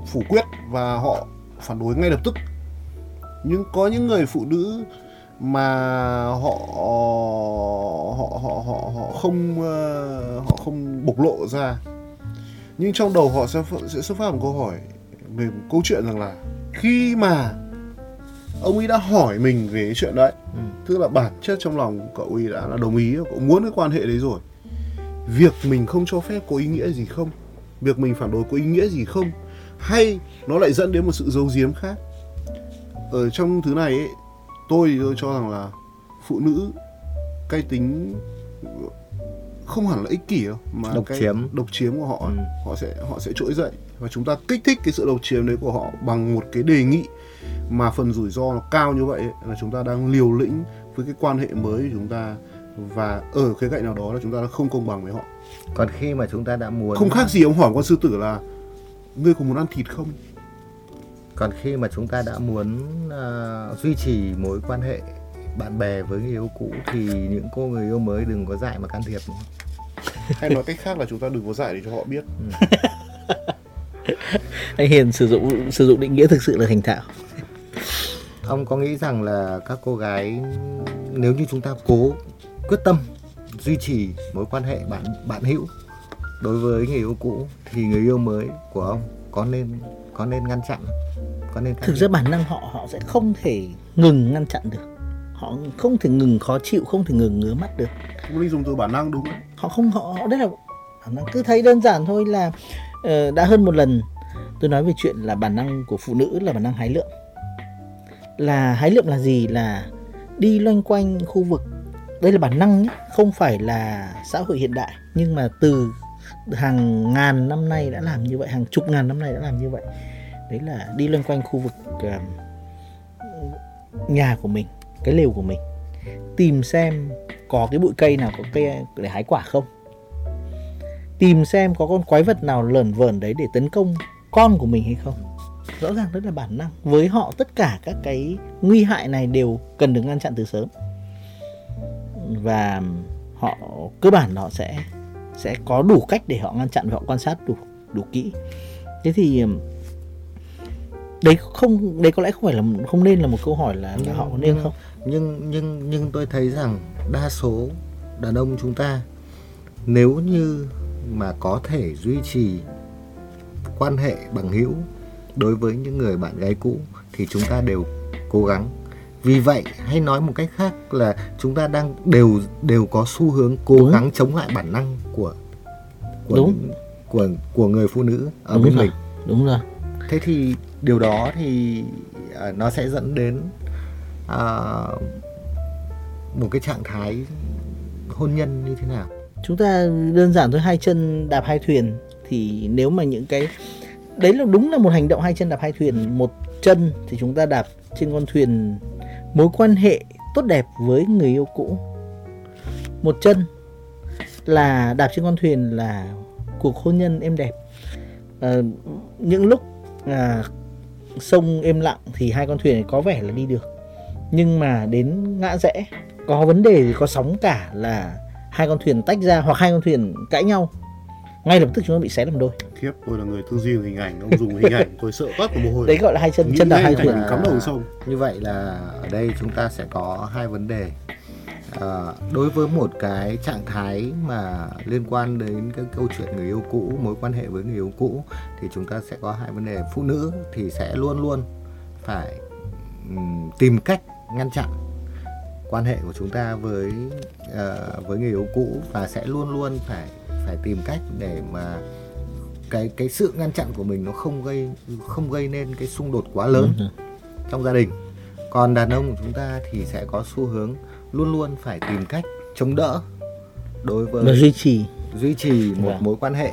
phủ quyết và họ phản đối ngay lập tức. Nhưng có những người phụ nữ mà họ họ họ họ họ không ờ, họ không bộc lộ ra. Nhưng trong đầu họ sẽ sẽ xuất phát một câu hỏi về một câu chuyện rằng là khi mà ông ấy đã hỏi mình về cái chuyện đấy Ừ. tức là bản chất trong lòng cậu ấy đã là đồng ý cậu muốn cái quan hệ đấy rồi việc mình không cho phép có ý nghĩa gì không việc mình phản đối có ý nghĩa gì không hay nó lại dẫn đến một sự giấu giếm khác ở trong thứ này ấy, tôi thì tôi cho rằng là phụ nữ cái tính không hẳn là ích kỷ đâu mà Độc cái chiếm. độc chiếm của họ Ừ. họ sẽ họ sẽ trỗi dậy và chúng ta kích thích cái sự độc chiếm đấy của họ bằng một cái đề nghị mà phần rủi ro nó cao như vậy là chúng ta đang liều lĩnh với cái quan hệ mới của chúng ta. Và ở khía cạnh nào đó là chúng ta đã không công bằng với họ. Còn khi mà chúng ta đã muốn không khác gì ông hỏi con sư tử là ngươi có muốn ăn thịt không? Còn khi mà chúng ta đã muốn à, duy trì mối quan hệ bạn bè với người yêu cũ thì những cô người yêu mới đừng có dại mà can thiệp nữa. hay nói cách khác là chúng ta đừng có dạy để cho họ biết anh hiền sử dụng sử dụng định nghĩa thực sự là thành thạo. Ông có nghĩ rằng là các cô gái nếu như chúng ta cố quyết tâm duy trì mối quan hệ bạn bạn hữu đối với người yêu cũ thì người yêu mới của ông có nên có nên ngăn chặn có nên thực ra bản năng họ họ sẽ không thể ngừng ngăn chặn được. Họ không thể ngừng khó chịu không thể ngừng ngứa mắt được. Cũng linh dùng từ bản năng đúng không? họ không họ, họ rất là bản năng. Cứ thấy đơn giản thôi là Ờ, đã hơn một lần tôi nói về chuyện là bản năng của phụ nữ là bản năng hái lượm. Là hái lượm là gì? Là đi loanh quanh khu vực. Đây là bản năng nhé, không phải là xã hội hiện đại. Nhưng mà từ hàng ngàn năm nay đã làm như vậy, hàng chục ngàn năm nay đã làm như vậy. Đấy là đi loanh quanh khu vực nhà của mình, cái lều của mình. Tìm xem có cái bụi cây nào có cây để hái quả không? Tìm xem có con quái vật nào lởn vởn đấy để tấn công con của mình hay không. Rõ ràng rất là bản năng. Với họ tất cả các cái nguy hại này đều cần được ngăn chặn từ sớm. Và họ cơ bản họ sẽ sẽ có đủ cách để họ ngăn chặn và họ quan sát đủ đủ kỹ. Thế thì đấy không đấy có lẽ không phải là không nên là một câu hỏi là, là họ có nên không? nhưng nhưng nhưng tôi thấy rằng đa số đàn ông chúng ta nếu như mà có thể duy trì quan hệ bằng hữu đối với những người bạn gái cũ thì chúng ta đều cố gắng vì vậy hay nói một cách khác là chúng ta đang đều đều có xu hướng cố Đúng. gắng chống lại bản năng của của Đúng. của của người phụ nữ ở Đúng bên rồi. mình đúng rồi thế thì điều đó thì à, nó sẽ dẫn đến à, một cái trạng thái hôn nhân như thế nào chúng ta đơn giản thôi hai chân đạp hai thuyền. Thì nếu mà những cái đấy là đúng là một hành động hai chân đạp hai thuyền. Một chân thì chúng ta đạp trên con thuyền mối quan hệ tốt đẹp với người yêu cũ. Một chân là đạp trên con thuyền là cuộc hôn nhân êm đẹp. À, những lúc à, sông êm lặng thì hai con thuyền có vẻ là đi được. Nhưng mà đến ngã rẽ có vấn đề thì có sóng cả là hai con thuyền tách ra hoặc hai con thuyền cãi nhau ngay lập tức chúng nó bị xé làm đôi Khiếp, tôi là người tư duy hình ảnh, ông dùng hình ảnh, tôi sợ toát cả mồ hôi. đấy gọi là hai chân Nghĩ chân đạp ngay hai thuyền cắm đầu sông. như vậy là ở đây chúng ta sẽ có hai vấn đề à, đối với một cái trạng thái mà liên quan đến cái câu chuyện người yêu cũ mối quan hệ với người yêu cũ thì chúng ta sẽ có hai vấn đề phụ nữ thì sẽ luôn luôn phải ừm, tìm cách ngăn chặn quan hệ của chúng ta với ờ, với người yêu cũ và sẽ luôn luôn phải phải tìm cách để mà cái cái sự ngăn chặn của mình nó không gây không gây nên cái xung đột quá lớn Ừ. trong gia đình còn đàn ông của chúng ta thì sẽ có xu hướng luôn luôn phải tìm cách chống đỡ đối và với duy trì duy trì một Vâng. mối quan hệ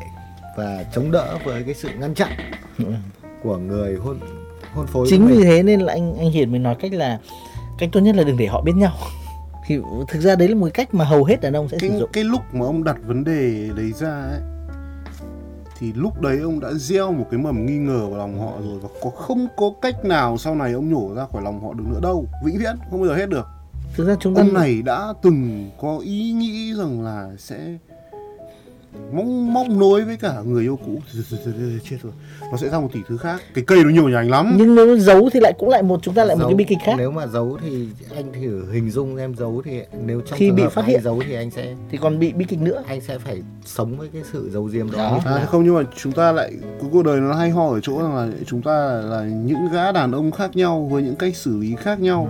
và chống đỡ với cái sự ngăn chặn Ừ. của người hôn hôn phối chính vì thế nên là anh anh Hiền mới nói cách là cách tốt nhất là đừng để họ biết nhau. Thì thực ra đấy là một cách mà hầu hết đàn ông sẽ Cái, sử dụng. cái lúc mà ông đặt vấn đề đấy ra ấy, thì lúc đấy ông đã gieo một cái mầm nghi ngờ vào lòng họ rồi và có không có cách nào sau này ông nhổ ra khỏi lòng họ được nữa đâu. Vĩnh viễn không bao giờ hết được. Thực ra chúng ta ông này đã từng có ý nghĩ rằng là sẽ mong mong nối với cả người yêu cũ. Chết rồi. Nó sẽ ra một tỷ thứ khác. Cái cây nó nhiều nhành lắm. Nhưng nếu giấu thì lại cũng lại một chúng ta lại một Giấu- cái bi kịch khác. Nếu mà giấu thì anh thử hình dung em giấu thì nếu trong Khi bị phát hiện. giấu thì anh sẽ thì còn bị bi kịch nữa. Anh sẽ phải sống với cái sự giấu diếm đó, À, không nhưng mà chúng ta lại cuộc đời nó hay ho ở chỗ rằng là chúng ta là, là những gã đàn ông khác nhau với những cách xử lý khác nhau.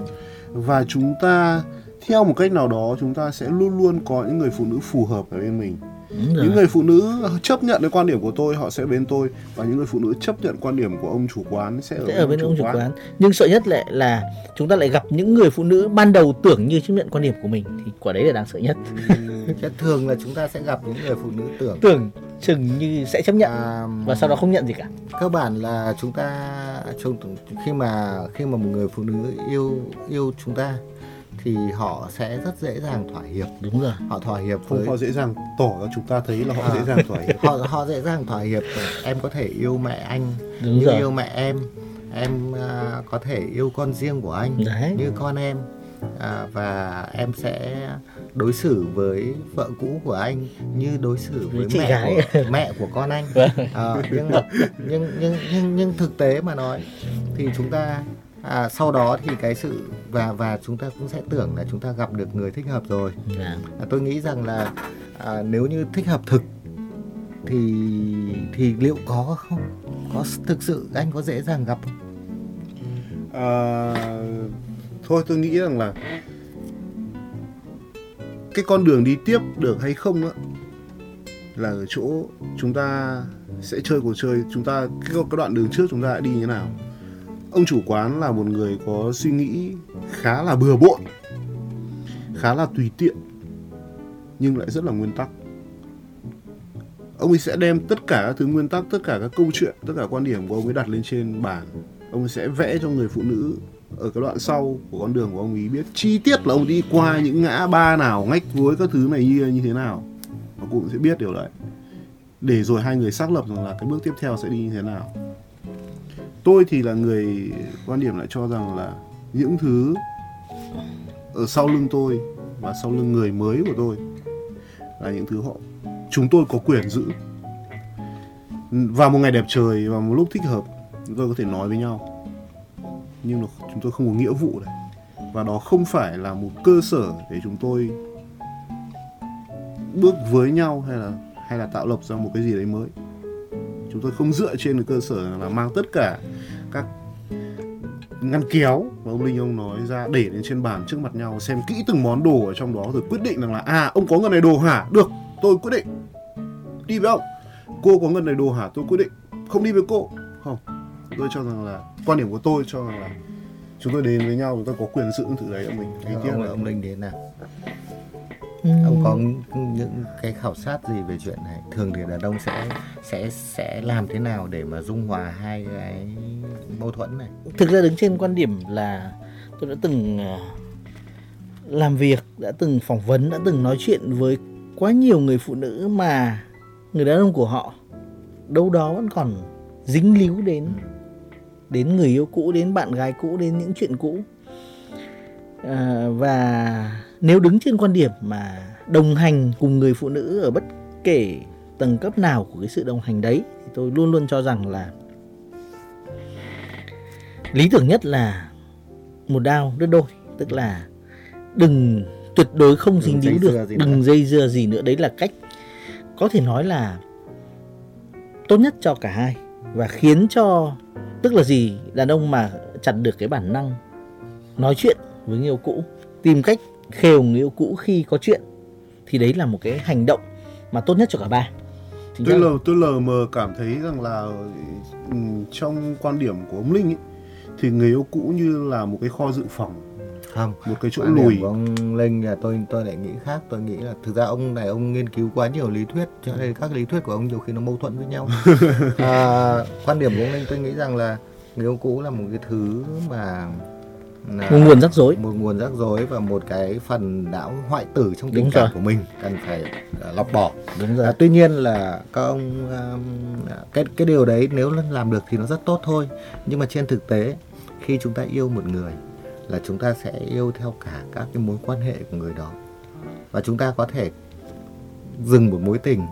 Và chúng ta theo một cách nào đó chúng ta sẽ luôn luôn có những người phụ nữ phù hợp ở bên mình. Những người phụ nữ chấp nhận cái quan điểm của tôi họ sẽ bên tôi. Và những người phụ nữ chấp nhận quan điểm của ông chủ quán sẽ ở, sẽ ở bên ông chủ quán. nhưng sợ nhất lại là chúng ta lại gặp những người phụ nữ ban đầu tưởng như chấp nhận quan điểm của mình thì quả đấy là đáng sợ nhất. Thường là chúng ta sẽ gặp những người phụ nữ tưởng. Tưởng chừng như sẽ chấp nhận à, và sau đó không nhận gì cả. cơ bản là chúng ta chúng, khi mà khi mà một người phụ nữ yêu yêu chúng ta thì họ sẽ rất dễ dàng thỏa hiệp. Đúng rồi. Họ thỏa hiệp không với họ dễ dàng tỏ ra chúng ta thấy là họ À. dễ dàng thỏa hiệp. Họ họ dễ dàng thỏa hiệp. Em có thể yêu mẹ anh đúng như rồi. yêu mẹ em. Em à, có thể yêu con riêng của anh đấy. như con em. À, và em sẽ đối xử với vợ cũ của anh như đối xử với Với chị mẹ gái. của, mẹ của con anh. À, nhưng, nhưng nhưng nhưng nhưng thực tế mà nói thì chúng ta à, sau đó thì cái sự và và chúng ta cũng sẽ tưởng là chúng ta gặp được người thích hợp rồi. Dạ. à, tôi nghĩ rằng là à, nếu như thích hợp thực thì thì liệu có không? Có thực sự anh có dễ dàng gặp không? À, thôi tôi nghĩ rằng là cái con đường đi tiếp được hay không á là ở chỗ chúng ta sẽ chơi cuộc chơi. Chúng ta cái, cái đoạn đường trước chúng ta đã đi như thế nào ông chủ quán là một người có suy nghĩ khá là bừa bộn, khá là tùy tiện, nhưng lại rất là nguyên tắc. Ông ấy sẽ đem tất cả các thứ nguyên tắc, tất cả các câu chuyện, tất cả quan điểm của ông ấy đặt lên trên bàn. Ông ấy sẽ vẽ cho người phụ nữ ở cái đoạn sau của con đường của ông ấy biết chi tiết là ông đi qua những ngã ba nào, ngách cuối các thứ này như như thế nào. Và cũng sẽ biết điều đấy. Để rồi hai người xác lập rằng là cái bước tiếp theo sẽ đi như thế nào tôi thì là người quan điểm lại cho rằng là những thứ ở sau lưng tôi và sau lưng người mới của tôi là những thứ họ, chúng tôi có quyền giữ. Vào một ngày đẹp trời và một lúc thích hợp, chúng tôi có thể nói với nhau. Nhưng mà chúng tôi không có nghĩa vụ đấy và đó không phải là một cơ sở để chúng tôi bước với nhau hay là hay là tạo lập ra một cái gì đấy mới chúng tôi không dựa trên cơ sở là mang tất cả các ngăn kéo mà ông linh ông nói ra để lên trên bàn trước mặt nhau xem kỹ từng món đồ ở trong đó rồi quyết định rằng là à ông có ngân này đồ hả? Được tôi quyết định. Đi với ông. Cô có ngân này đồ hả? Tôi quyết định. Không đi với cô. Không. Tôi cho rằng là quan điểm của tôi cho rằng là chúng tôi đến với nhau chúng tôi có quyền giữ những thứ đấy của mình tiếc ông, là ông linh đến nào Ừm, ông có những cái khảo sát gì về chuyện này? Thường thì đàn ông sẽ sẽ sẽ làm thế nào để mà dung hòa hai cái mâu thuẫn này? Thực ra đứng trên quan điểm là tôi đã từng ờ, làm việc đã từng phỏng vấn đã từng nói chuyện với quá nhiều người phụ nữ mà người đàn ông của họ đâu đó vẫn còn dính líu đến đến người yêu cũ đến bạn gái cũ đến những chuyện cũ. À, và nếu đứng trên quan điểm mà đồng hành cùng người phụ nữ ở bất kể tầng cấp nào của cái sự đồng hành đấy thì tôi luôn luôn cho rằng là lý tưởng nhất là một đao đứt đôi tức là đừng tuyệt đối không dính dưa được đừng nữa. dây dưa gì nữa đấy là cách có thể nói là tốt nhất cho cả hai và khiến cho tức là gì đàn ông mà chặt được cái bản năng nói chuyện với người yêu cũ tìm cách khều người yêu cũ khi có chuyện thì đấy là một cái hành động mà tốt nhất cho cả ba. Chính tôi ra lờ tôi lờ mờ cảm thấy rằng là ừm, trong quan điểm của ông linh ấy, thì người yêu cũ như là một cái kho dự phòng không một cái chỗ Quan điểm lùi. của ông linh là tôi tôi lại nghĩ khác. Tôi nghĩ là thực ra ông này ông nghiên cứu quá nhiều lý thuyết cho nên các lý thuyết của ông nhiều khi nó mâu thuẫn với nhau. À, quan điểm của ông linh tôi nghĩ rằng là người yêu cũ là một cái thứ mà là một nguồn rắc rối. Một nguồn rắc rối và một cái phần não hoại tử trong tình cảm của mình cần phải à, lọc bỏ. Đúng rồi. À, tuy nhiên là các ông um, cái cái điều đấy nếu làm được thì nó rất tốt thôi. Nhưng mà trên thực tế khi chúng ta yêu một người là chúng ta sẽ yêu theo cả các cái mối quan hệ của người đó. Và chúng ta có thể dừng một mối tình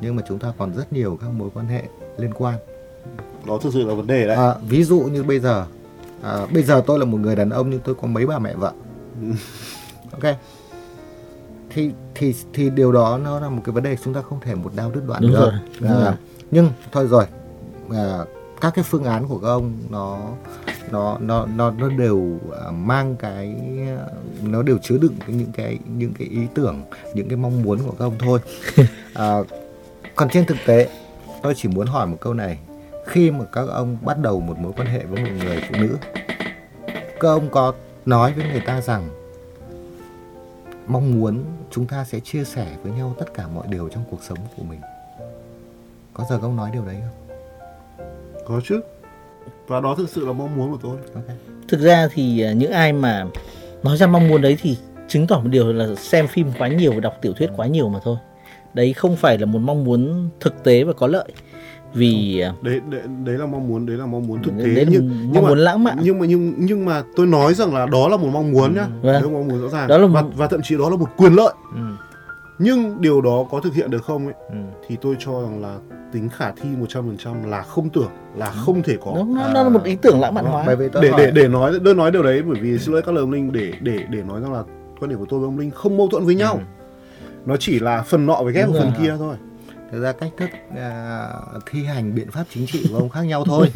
nhưng mà chúng ta còn rất nhiều các mối quan hệ liên quan. Đó thực sự là vấn đề đấy. À, ví dụ như bây giờ à, bây giờ tôi là một người đàn ông nhưng tôi có mấy bà mẹ vợ ok. Thì thì thì điều đó nó là một cái vấn đề chúng ta không thể một đau đứt đoạn Đúng được. rồi, đúng À, rồi. nhưng thôi rồi. À, các cái phương án của các ông nó nó nó nó nó đều à, mang cái à, nó đều chứa đựng cái- những cái những cái ý tưởng những cái mong muốn của các ông thôi. À, còn trên thực tế tôi chỉ muốn hỏi một câu này khi mà các ông bắt đầu một mối quan hệ với một người phụ nữ các ông có nói với người ta rằng mong muốn chúng ta sẽ chia sẻ với nhau tất cả mọi điều trong cuộc sống của mình. Có giờ các ông nói điều đấy không? Có chứ. Và đó thực sự là mong muốn của tôi. Ok. Thực ra thì à, những ai mà nói ra mong muốn đấy thì chứng tỏ một điều là xem phim quá nhiều và đọc tiểu thuyết quá nhiều mà thôi. Đấy không phải là một mong muốn thực tế và có lợi vì à, đấy, đấy đấy là mong muốn đấy là mong muốn thực đấy tế là nhưng, một nhưng mong mà muốn lãng mạn. nhưng mà nhưng nhưng mà tôi nói rằng là đó là một mong muốn nhá. Vâng. đấy là mong muốn rõ ràng. Đó là và, một- và thậm chí đó là một quyền lợi. Ừ. nhưng điều đó có thực hiện được không ấy ừ. thì tôi cho rằng là tính khả thi 100% là không tưởng là không thể có. Nó, nó, nó là một ý tưởng lãng mạn hóa. tôi để hỏi, để để nói đơn nói điều đấy bởi vì xin lỗi các lời ông linh để để để nói rằng là quan điểm của tôi với ông linh không mâu thuẫn với nhau. Ừ. nó chỉ là phần nọ với ghép phần kia thôi thực ra cách thức à, thi hành biện pháp chính trị của ông khác nhau thôi.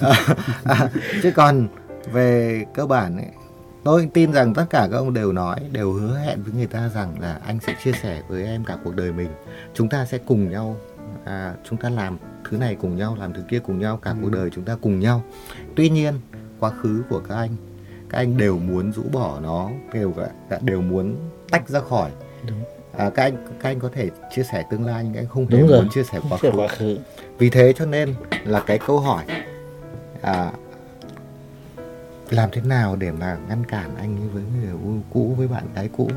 À, à, chứ còn về cơ bản ấy, tôi tin rằng tất cả các ông đều nói đều hứa hẹn với người ta rằng là anh sẽ chia sẻ với em cả cuộc đời mình. Chúng ta sẽ cùng nhau à, chúng ta làm thứ này cùng nhau làm thứ kia cùng nhau cả cuộc đời chúng ta cùng nhau. Tuy nhiên quá khứ của các anh các anh đều muốn rũ bỏ nó đều đều muốn tách ra khỏi. Đúng. À, các anh các anh có thể chia sẻ tương lai nhưng các anh không hề muốn chia sẻ quá khứ quá khứ. Vì thế cho nên là cái câu hỏi à, làm thế nào để mà ngăn cản anh ấy với người yêu cũ với bạn gái cũ?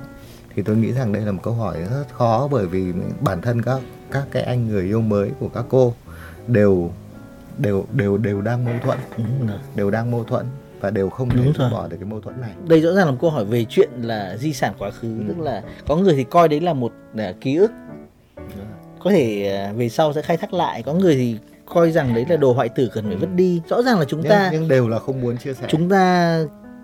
Thì tôi nghĩ rằng đây là một câu hỏi rất khó bởi vì bản thân các các cái anh người yêu mới của các cô đều đều đều đều đang mâu thuẫn. Đều đang mâu thuẫn và đều không Đúng thể rồi. bỏ được cái mâu thuẫn này. Đây rõ ràng là một câu hỏi về chuyện là di sản quá khứ Ừ. tức là có người thì coi đấy là một à, ký ức. Có thể à, về sau sẽ khai thác lại có người thì coi rằng đấy là đồ hoại tử cần phải vứt đi. Rõ ràng là chúng nhưng, ta nhưng đều là không muốn chia sẻ. chúng ta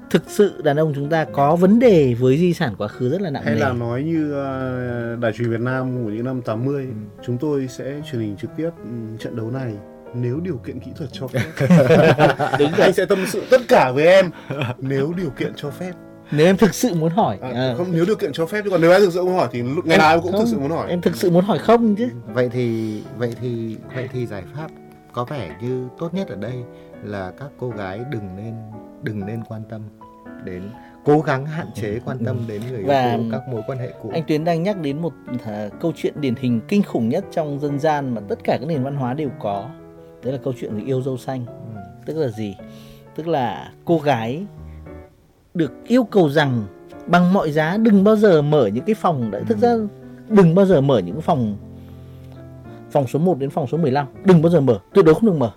thực sự đàn ông chúng ta có vấn đề với di sản quá khứ rất là nặng hay nề. là nói như ờ, đài truyền Việt Nam của những năm 80 chúng tôi sẽ truyền hình trực tiếp ừ, trận đấu này nếu điều kiện kỹ thuật cho phép. Đúng rồi. Anh sẽ tâm sự tất cả với em. Nếu điều kiện cho phép. Nếu em thực sự muốn hỏi. À, à, không nếu điều kiện cho phép chứ còn nếu anh thực sự muốn hỏi thì lúc ngày em- nào em cũng không, thực sự muốn hỏi. em thực sự muốn hỏi không chứ. Vậy thì vậy thì vậy thì giải pháp có vẻ như tốt nhất ở đây là các cô gái đừng nên đừng nên quan tâm đến cố gắng hạn chế quan tâm đến người yêu Và cũ các mối quan hệ cũ. anh Tuyến đang nhắc đến một à, câu chuyện điển hình kinh khủng nhất trong dân gian mà tất cả các nền văn hóa đều có đấy là câu chuyện về yêu dâu xanh. Ừ. tức là gì? Tức là cô gái được yêu cầu rằng bằng mọi giá đừng bao giờ mở những cái phòng đấy thực ra đừng bao giờ mở những cái phòng phòng số 1 đến phòng số 15 đừng bao giờ mở tuyệt đối không được mở.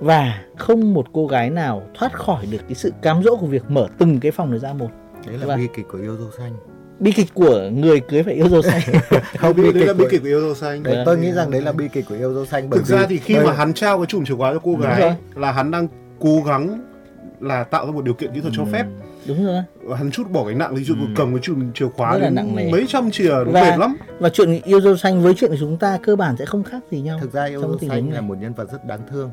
Và không một cô gái nào thoát khỏi được cái sự cám dỗ của việc mở từng cái phòng này ra một. Đấy là Vâng. bi kịch của yêu dâu xanh bi kịch của người cưới phải yêu dâu xanh. Không đấy, đấy là bi kịch của yêu dâu xanh. Đấy, tôi nghĩ rằng đấy là bi kịch của yêu dâu xanh bởi thực ra thì khi mà hắn trao cái chùm chìa khóa cho cô gái là hắn đang cố gắng là tạo ra một điều kiện kỹ thuật cho phép. Đúng rồi. Hắn chút bỏ cái nặng ví dụ Ừ. cầm cái chùm chìa khóa Rất là nặng nề. mấy trăm chìa nó Và- mệt lắm. và chuyện yêu dâu xanh với chuyện của chúng ta cơ bản sẽ không khác gì nhau thực ra yêu trong dâu tình xanh là một nhân vật rất đáng thương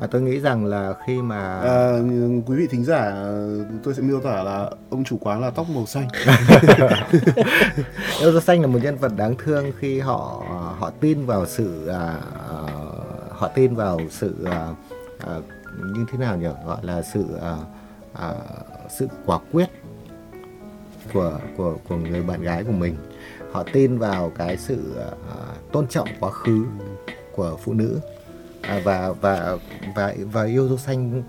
à, tôi nghĩ rằng là khi mà À, quý vị thính giả tôi sẽ miêu tả là ông chủ quán là tóc màu xanh. Yêu dâu xanh là một nhân vật đáng thương khi họ họ tin vào sự à, à, họ tin vào sự à, à, như thế nào nhỉ? Gọi là sự à, à, sự quả quyết của của của người bạn gái của mình. Họ tin vào cái sự à, tôn trọng quá khứ của phụ nữ à, và và và và yêu dâu xanh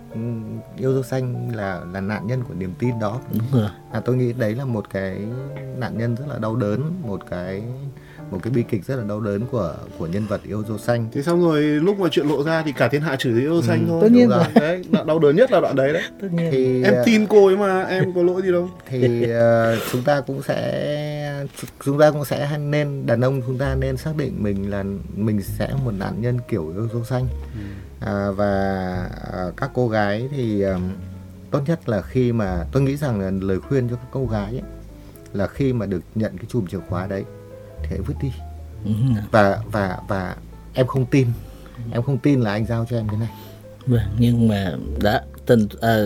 yêu dâu xanh là là nạn nhân của niềm tin đó. Đúng rồi. À, tôi nghĩ đấy là một cái nạn nhân rất là đau đớn, một cái một cái bi kịch rất là đau đớn của của nhân vật yêu dâu xanh. thế xong rồi lúc mà chuyện lộ ra thì cả thiên hạ chửi yêu xanh thôi. Tất nhiên rồi. đấy đoạn đau đớn nhất là đoạn đấy đấy. Tất nhiên. Thì em à, tin cô ấy mà em có lỗi gì đâu. thì à, chúng ta cũng sẽ chúng ta cũng sẽ nên đàn ông chúng ta nên xác định mình là mình sẽ một nạn nhân kiểu yêu dâu xanh. À, và à, các cô gái thì à, tốt nhất là khi mà tôi nghĩ rằng là lời khuyên cho các cô gái ấy, là khi mà được nhận cái chùm chìa khóa đấy thì hãy vứt đi. Ừ. và và và em không tin em không tin là anh giao cho em cái này Vâng, nhưng mà đã thần à,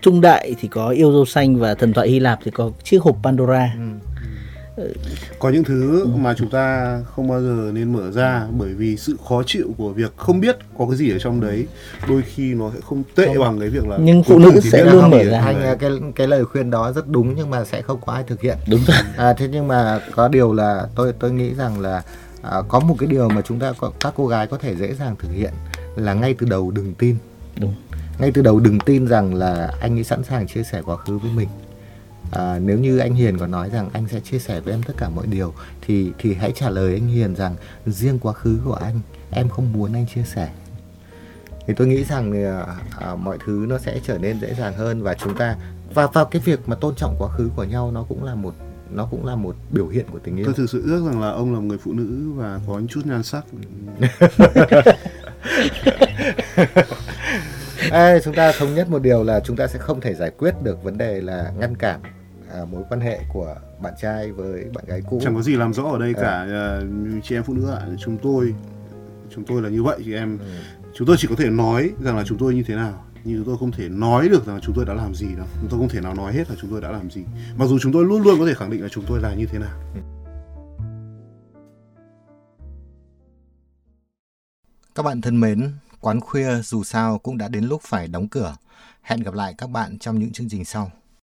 trung đại thì có yêu dâu xanh và thần thoại Hy Lạp thì có chiếc hộp Pandora. Có những thứ mà chúng ta không bao giờ nên mở ra bởi vì sự khó chịu của việc không biết có cái gì ở trong đấy đôi khi nó sẽ không tệ bằng cái việc là Nhưng phụ nữ sẽ luôn không mở ra. anh à, cái cái lời khuyên đó rất đúng nhưng mà sẽ không có ai thực hiện Đúng rồi. à, thế nhưng mà có điều là tôi tôi nghĩ rằng là à, có một cái điều mà chúng ta các cô gái có thể dễ dàng thực hiện là ngay từ đầu đừng tin Đúng. ngay từ đầu đừng tin rằng là anh ấy sẵn sàng chia sẻ quá khứ với mình à, nếu như anh Hiền có nói rằng anh sẽ chia sẻ với em tất cả mọi điều thì thì hãy trả lời anh Hiền rằng riêng quá khứ của anh em không muốn anh chia sẻ. Thì tôi nghĩ rằng à, à, mọi thứ nó sẽ trở nên dễ dàng hơn và chúng ta và vào cái việc mà tôn trọng quá khứ của nhau nó cũng là một nó cũng là một biểu hiện của tình yêu. Tôi thực sự ước rằng là ông là một người phụ nữ và có chút nhan sắc. Ê, chúng ta thống nhất một điều là chúng ta sẽ không thể giải quyết được vấn đề là ngăn cản à, mối quan hệ của bạn trai với bạn gái cũ. Chẳng có gì làm rõ ở đây cả à, chị em phụ nữ ạ. Chúng tôi chúng tôi là như vậy chị em. Chúng tôi chỉ có thể nói rằng là chúng tôi như thế nào. Nhưng chúng tôi không thể nói được rằng là chúng tôi đã làm gì đâu. Chúng tôi không thể nào nói hết là chúng tôi đã làm gì. Mặc dù chúng tôi luôn luôn có thể khẳng định là chúng tôi là như thế nào. Các bạn thân mến, quán khuya dù sao cũng đã đến lúc phải đóng cửa. Hẹn gặp lại các bạn trong những chương trình sau.